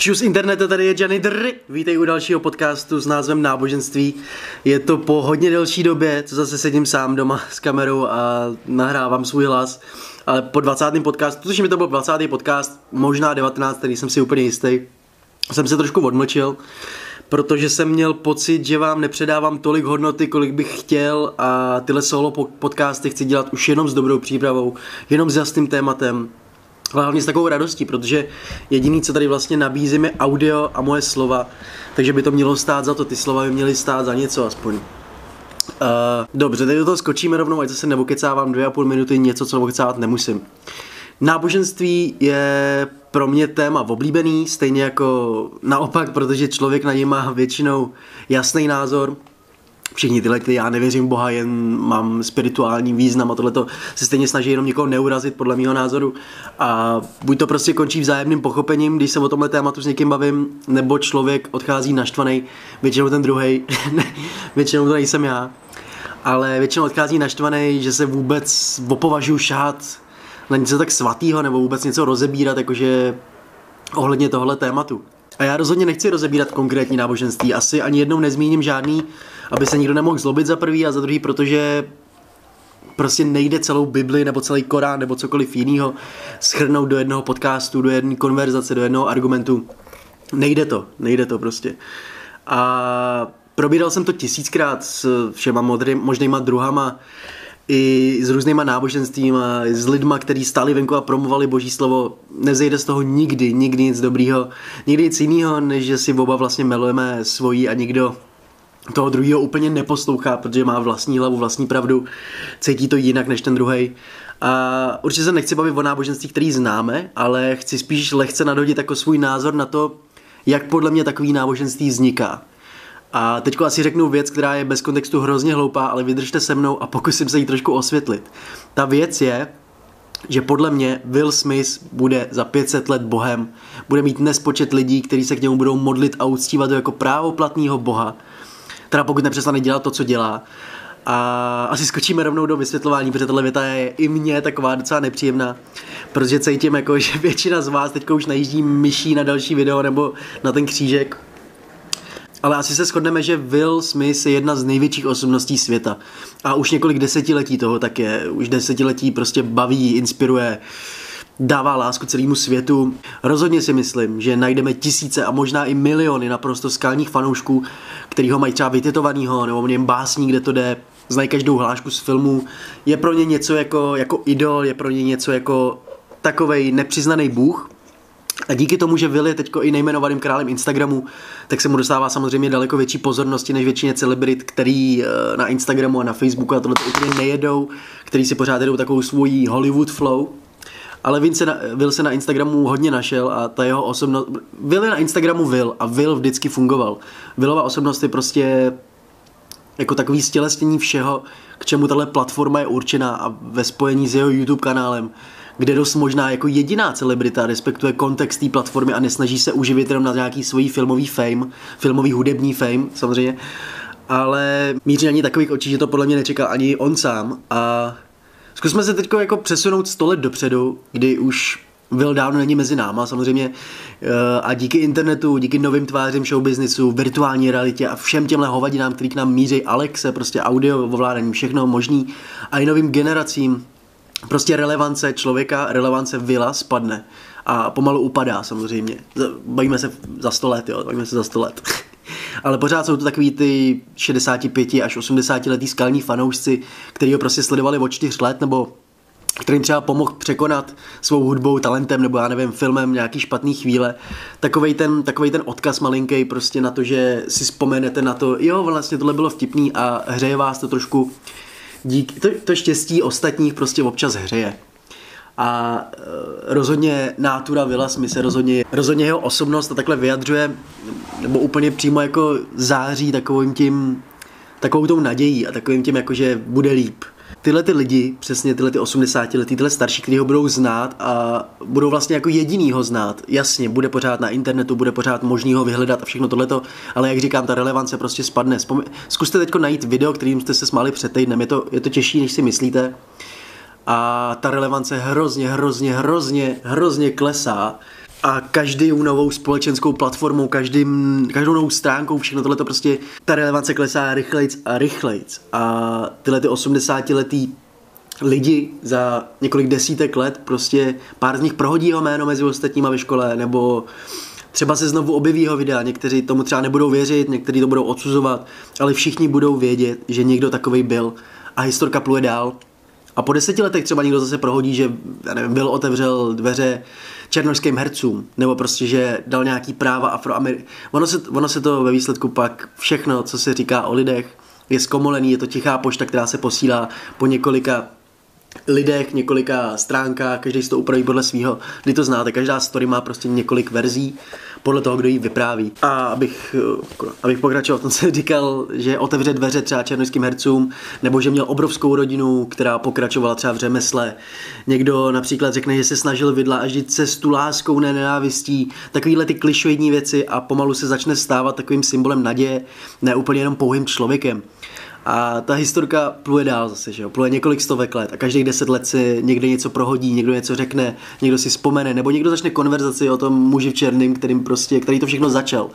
Čus internetu, tady je Johnny Drr. Vítej u dalšího podcastu s názvem Náboženství. Je to po hodně delší době, co zase sedím sám doma s kamerou a nahrávám svůj hlas. Ale po 20. podcastu, mi to byl 20. podcast, možná 19, který jsem si úplně jistý, jsem se trošku odmlčil, protože jsem měl pocit, že vám nepředávám tolik hodnoty, kolik bych chtěl a tyhle solo podcasty chci dělat už jenom s dobrou přípravou, jenom s jasným tématem, ale hlavně s takovou radostí, protože jediný, co tady vlastně nabízím, je audio a moje slova, takže by to mělo stát za to, ty slova by měly stát za něco aspoň. Uh, dobře, teď do toho skočíme rovnou, ať se nevokecávám dvě a půl minuty něco, co vokecávat nemusím. Náboženství je pro mě téma oblíbený, stejně jako naopak, protože člověk na něj má většinou jasný názor, všichni tyhle, ty, já nevěřím Boha, jen mám spirituální význam a tohleto se stejně snaží jenom někoho neurazit, podle mého názoru. A buď to prostě končí vzájemným pochopením, když se o tomhle tématu s někým bavím, nebo člověk odchází naštvaný, většinou ten druhý, většinou to nejsem já, ale většinou odchází naštvaný, že se vůbec opovažuji šát na něco tak svatého nebo vůbec něco rozebírat, jakože ohledně tohle tématu. A já rozhodně nechci rozebírat konkrétní náboženství, asi ani jednou nezmíním žádný aby se nikdo nemohl zlobit za prvý a za druhý, protože prostě nejde celou Bibli nebo celý Korán nebo cokoliv jiného schrnout do jednoho podcastu, do jedné konverzace, do jednoho argumentu. Nejde to, nejde to prostě. A probíral jsem to tisíckrát s všema modrý, možnýma druhama, i s různýma náboženstvíma, s lidma, kteří stáli venku a promovali boží slovo. Nezejde z toho nikdy, nikdy nic dobrýho, nikdy nic jiného, než že si oba vlastně melujeme svojí a nikdo toho druhého úplně neposlouchá, protože má vlastní hlavu, vlastní pravdu, cítí to jinak než ten druhý. A určitě se nechci bavit o náboženství, který známe, ale chci spíš lehce nadhodit jako svůj názor na to, jak podle mě takový náboženství vzniká. A teď asi řeknu věc, která je bez kontextu hrozně hloupá, ale vydržte se mnou a pokusím se ji trošku osvětlit. Ta věc je, že podle mě Will Smith bude za 500 let bohem, bude mít nespočet lidí, kteří se k němu budou modlit a uctívat jako právoplatného boha teda pokud nepřestane dělat to, co dělá. A asi skočíme rovnou do vysvětlování, protože tahle věta je i mně taková docela nepříjemná, protože cítím jako, že většina z vás teď už najíždí myší na další video nebo na ten křížek. Ale asi se shodneme, že Will Smith je jedna z největších osobností světa. A už několik desetiletí toho tak je. Už desetiletí prostě baví, inspiruje, dává lásku celému světu. Rozhodně si myslím, že najdeme tisíce a možná i miliony naprosto skalních fanoušků, který ho mají třeba vytetovanýho, nebo něm básní, kde to jde, znají každou hlášku z filmu. Je pro ně něco jako, jako idol, je pro ně něco jako takovej nepřiznaný bůh. A díky tomu, že Will je teď i nejmenovaným králem Instagramu, tak se mu dostává samozřejmě daleko větší pozornosti než většině celebrit, který eh, na Instagramu a na Facebooku a tohle úplně nejedou, který si pořád jedou takovou svojí Hollywood flow ale Will se, na, Will se na Instagramu hodně našel a ta jeho osobnost, Will je na Instagramu Will a Will vždycky fungoval. Willova osobnost je prostě jako takový stělesnění všeho, k čemu tahle platforma je určená a ve spojení s jeho YouTube kanálem, kde dost možná jako jediná celebrita respektuje kontext té platformy a nesnaží se uživit jenom na nějaký svůj filmový fame, filmový hudební fame samozřejmě, ale míří ani takových očí, že to podle mě nečekal ani on sám a Zkusme se teď jako přesunout 100 let dopředu, kdy už Will dávno není mezi náma samozřejmě eh, a díky internetu, díky novým tvářím showbiznisu, virtuální realitě a všem těmhle hovadinám, který k nám míří Alexe, prostě audio, ovládání, všechno možný a i novým generacím, prostě relevance člověka, relevance Vila spadne a pomalu upadá samozřejmě. Bavíme se za 100 let, jo, bavíme se za 100 let. ale pořád jsou to takový ty 65 až 80 letý skalní fanoušci, kteří ho prostě sledovali od 4 let nebo kterým třeba pomohl překonat svou hudbou, talentem nebo já nevím, filmem nějaký špatný chvíle. Takovej ten, takovej ten odkaz malinký prostě na to, že si vzpomenete na to, jo, vlastně tohle bylo vtipný a hřeje vás to trošku díky, to, to štěstí ostatních prostě občas hřeje. A e, rozhodně nátura Vila Smith se rozhodně, rozhodně jeho osobnost a takhle vyjadřuje, nebo úplně přímo jako září takovým tím, takovou tou nadějí a takovým tím jako, že bude líp. Tyhle ty lidi, přesně tyhle ty 80 lety, tyhle starší, kteří ho budou znát a budou vlastně jako jediný ho znát. Jasně, bude pořád na internetu, bude pořád možný ho vyhledat a všechno tohleto, ale jak říkám, ta relevance prostě spadne. Zkuste teď najít video, kterým jste se smáli před týdnem, je to, je to těžší, než si myslíte a ta relevance hrozně, hrozně, hrozně, hrozně klesá. A každou novou společenskou platformou, každým, každou novou stránkou, všechno tohle to prostě, ta relevance klesá rychlejc a rychlejc. A tyhle ty 80 letý lidi za několik desítek let prostě pár z nich prohodí jeho jméno mezi ostatníma ve škole, nebo třeba se znovu objeví jeho videa, někteří tomu třeba nebudou věřit, někteří to budou odsuzovat, ale všichni budou vědět, že někdo takový byl a historka pluje dál. A po deseti letech třeba někdo zase prohodí, že nevím, byl otevřel dveře černožským hercům, nebo prostě, že dal nějaký práva afroamer... Ono se, ono se to ve výsledku pak všechno, co se říká o lidech, je zkomolený, je to tichá pošta, která se posílá po několika lidech, několika stránkách, každý si to upraví podle svého. Kdy to znáte, každá story má prostě několik verzí podle toho, kdo ji vypráví. A abych, eh, abych pokračoval v tom, se říkal, že otevře dveře třeba černožským hercům, nebo že měl obrovskou rodinu, která pokračovala třeba v řemesle. Někdo například řekne, že se snažil vydláždit cestu láskou, ne nenávistí, takovýhle ty klišoidní věci a pomalu se začne stávat takovým symbolem naděje, ne úplně jenom pouhým člověkem. A ta historka pluje dál zase, že jo? pluje několik stovek let a každých deset let si někde něco prohodí, někdo něco řekne, někdo si vzpomene, nebo někdo začne konverzaci o tom muži v černým, kterým prostě, který to všechno začal.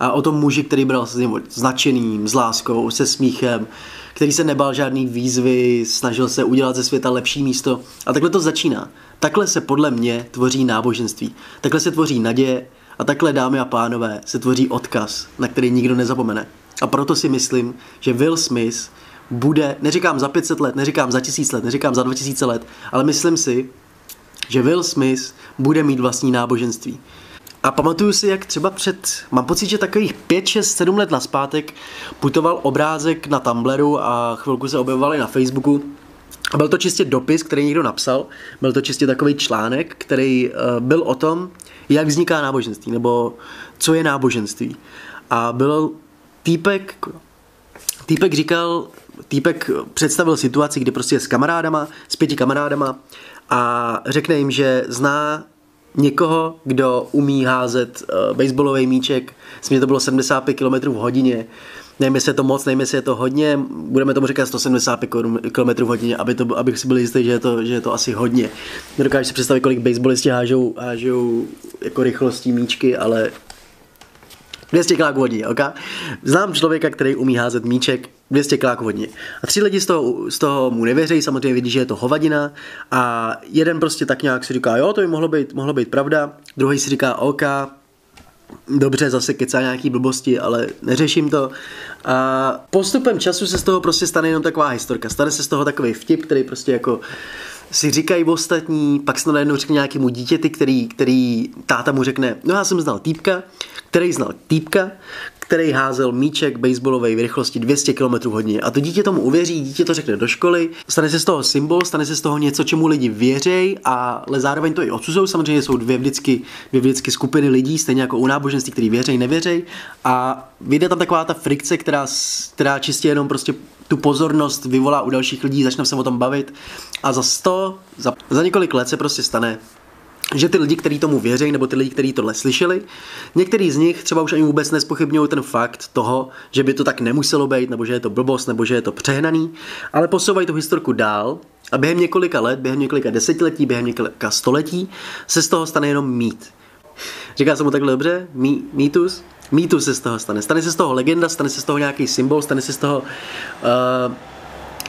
A o tom muži, který byl s značeným, s láskou, se smíchem, který se nebal žádný výzvy, snažil se udělat ze světa lepší místo. A takhle to začíná. Takhle se podle mě tvoří náboženství. Takhle se tvoří naděje a takhle, dámy a pánové, se tvoří odkaz, na který nikdo nezapomene. A proto si myslím, že Will Smith bude, neříkám za 500 let, neříkám za 1000 let, neříkám za 2000 let, ale myslím si, že Will Smith bude mít vlastní náboženství. A pamatuju si, jak třeba před, mám pocit, že takových 5, 6, 7 let naspátek putoval obrázek na Tumblru a chvilku se objevoval i na Facebooku. A byl to čistě dopis, který někdo napsal, byl to čistě takový článek, který uh, byl o tom, jak vzniká náboženství, nebo co je náboženství. A byl týpek, týpek říkal, týpek představil situaci, kdy prostě je s kamarádama, s pěti kamarádama a řekne jim, že zná někoho, kdo umí házet uh, baseballový míček, myslím, že to bylo 75 km v hodině, jestli je to moc, nevím, jestli je to hodně, budeme tomu říkat 175 km v hodině, aby to, abych si byl jistý, že je to, že je to asi hodně. Nedokážu si představit, kolik baseballisti hážou, hážou jako rychlostí míčky, ale 200 kláků hodně, ok? Znám člověka, který umí házet míček 200 kláků hodně. A tři lidi z toho, z toho mu nevěří, samozřejmě vidí, že je to hovadina a jeden prostě tak nějak si říká, jo, to by mohlo být, mohlo být pravda, druhý si říká, ok, dobře, zase kecá nějaký blbosti, ale neřeším to. A postupem času se z toho prostě stane jenom taková historka. Stane se z toho takový vtip, který prostě jako si říkají ostatní, pak se to najednou řekne nějakému dítěti, který, který táta mu řekne, no já jsem znal týpka, který znal týpka, který házel míček baseballový v rychlosti 200 km hodně. A to dítě tomu uvěří, dítě to řekne do školy, stane se z toho symbol, stane se z toho něco, čemu lidi věřejí, ale zároveň to i odsuzují. Samozřejmě jsou dvě vždycky, dvě vždycky skupiny lidí, stejně jako u náboženství, který věří, nevěří. A vyjde tam taková ta frikce, která, která čistě jenom prostě tu pozornost vyvolá u dalších lidí, začne se o tom bavit. A za 100, za, za několik let se prostě stane, že ty lidi, kteří tomu věří, nebo ty lidi, kteří tohle slyšeli, některý z nich třeba už ani vůbec nespochybňují ten fakt toho, že by to tak nemuselo být, nebo že je to blbost, nebo že je to přehnaný, ale posouvají tu historku dál a během několika let, během několika desetiletí, během několika století se z toho stane jenom mít. Říká se mu takhle dobře? Mí, mýtus? Mýtus se z toho stane. Stane se z toho legenda, stane se z toho nějaký symbol, stane se z toho uh,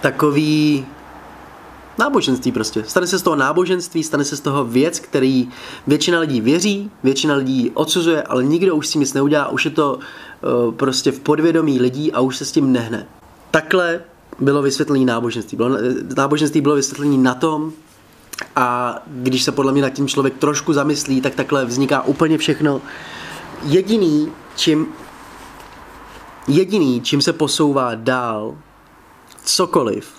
takový náboženství prostě. Stane se z toho náboženství, stane se z toho věc, který většina lidí věří, většina lidí odsuzuje, ale nikdo už si nic neudělá, už je to uh, prostě v podvědomí lidí a už se s tím nehne. Takhle bylo vysvětlení náboženství. Bylo, náboženství bylo vysvětlení na tom, a když se podle mě nad tím člověk trošku zamyslí, tak takhle vzniká úplně všechno. Jediný, čím jediný, čím se posouvá dál cokoliv,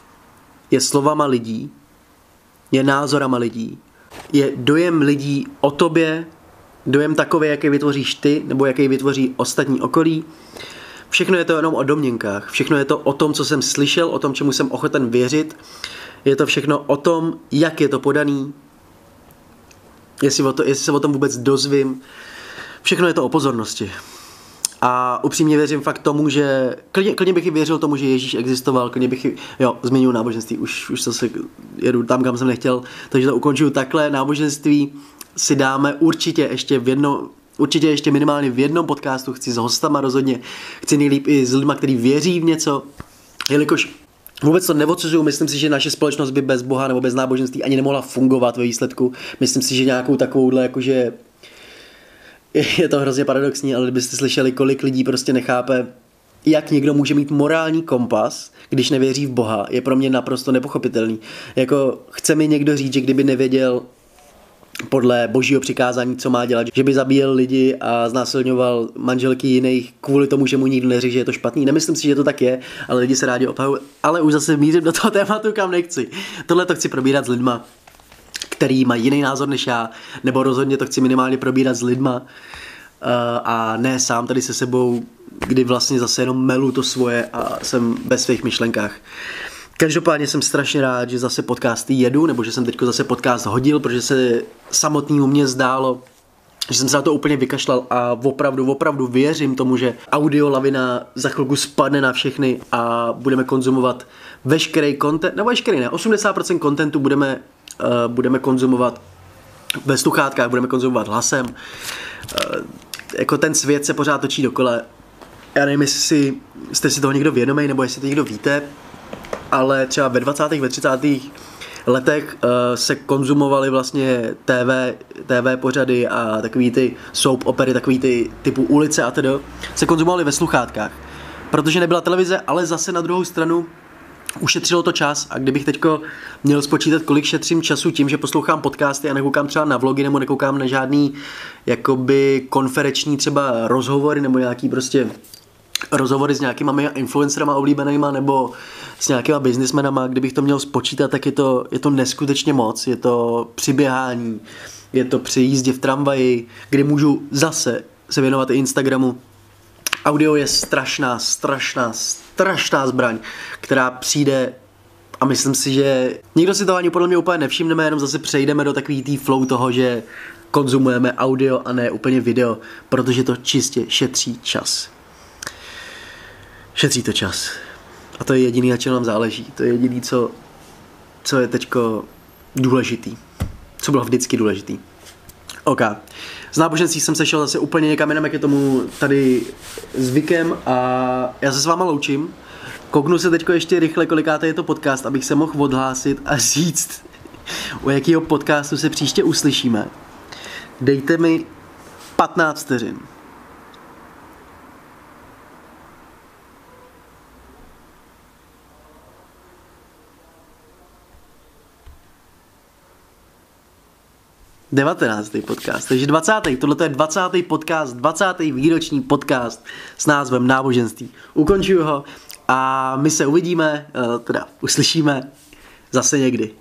je slovama lidí, je názorama lidí, je dojem lidí o tobě, dojem takový, jaký vytvoříš ty, nebo jaký vytvoří ostatní okolí. Všechno je to jenom o domněnkách, všechno je to o tom, co jsem slyšel, o tom, čemu jsem ochoten věřit. Je to všechno o tom, jak je to podaný, jestli, o to, jestli se o tom vůbec dozvím. Všechno je to o pozornosti. A upřímně věřím fakt tomu, že klidně, klidně bych i věřil tomu, že Ježíš existoval, klidně bych i, jo, zmiňuji náboženství, už, už se jedu tam, kam jsem nechtěl, takže to ukončuju takhle, náboženství si dáme určitě ještě v jedno, určitě ještě minimálně v jednom podcastu, chci s hostama rozhodně, chci nejlíp i s lidmi, kteří věří v něco, jelikož Vůbec to neodsuzuju, myslím si, že naše společnost by bez Boha nebo bez náboženství ani nemohla fungovat ve výsledku. Myslím si, že nějakou takovouhle, jakože je to hrozně paradoxní, ale kdybyste slyšeli, kolik lidí prostě nechápe, jak někdo může mít morální kompas, když nevěří v Boha, je pro mě naprosto nepochopitelný. Jako chce mi někdo říct, že kdyby nevěděl podle božího přikázání, co má dělat, že by zabíjel lidi a znásilňoval manželky jiných kvůli tomu, že mu nikdo neří, že je to špatný. Nemyslím si, že to tak je, ale lidi se rádi opahují. Ale už zase mířím do toho tématu, kam nechci. Tohle to chci probírat s lidma, který mají jiný názor než já, nebo rozhodně to chci minimálně probírat s lidma uh, a ne sám tady se sebou, kdy vlastně zase jenom melu to svoje a jsem ve svých myšlenkách. Každopádně jsem strašně rád, že zase podcasty jedu, nebo že jsem teď zase podcast hodil, protože se samotnému mě zdálo, že jsem se na to úplně vykašlal a opravdu, opravdu věřím tomu, že audio lavina za chvilku spadne na všechny a budeme konzumovat veškerý content, nebo veškerý ne, 80% contentu budeme, uh, budeme konzumovat ve sluchátkách, budeme konzumovat hlasem. Uh, jako ten svět se pořád točí dokole. Já nevím, jestli jste si toho někdo vědomý, nebo jestli to někdo víte, ale třeba ve 20. ve 30. letech uh, se konzumovaly vlastně TV, TV pořady a takový ty soap opery, takový ty typu ulice a tedy, se konzumovaly ve sluchátkách. Protože nebyla televize, ale zase na druhou stranu ušetřilo to čas a kdybych teďko měl spočítat, kolik šetřím času tím, že poslouchám podcasty a nekoukám třeba na vlogy nebo nekoukám na žádný jakoby konferenční třeba rozhovory nebo nějaký prostě rozhovory s nějakýma influencerama oblíbenýma nebo s nějakýma biznismenama, kdybych to měl spočítat, tak je to, je to neskutečně moc. Je to při běhání, je to při jízdě v tramvaji, kdy můžu zase se věnovat i Instagramu. Audio je strašná, strašná, strašná zbraň, která přijde a myslím si, že nikdo si to ani podle mě úplně nevšimneme, jenom zase přejdeme do takový tý flow toho, že konzumujeme audio a ne úplně video, protože to čistě šetří čas. Šetří to čas. A to je jediný, na čem nám záleží. To je jediný, co, co je teďko důležitý. Co bylo vždycky důležitý. OK. Z náboženství jsem sešel zase úplně někam jinam, jak je tomu tady zvykem a já se s váma loučím. Kouknu se teďko ještě rychle, kolikáte je to podcast, abych se mohl odhlásit a říct, u jakého podcastu se příště uslyšíme. Dejte mi 15 vteřin. Devatenáctý podcast. Takže 20. Tohle je 20. podcast, 20. výroční podcast s názvem Náboženství. Ukončuju ho a my se uvidíme, eh, teda uslyšíme zase někdy.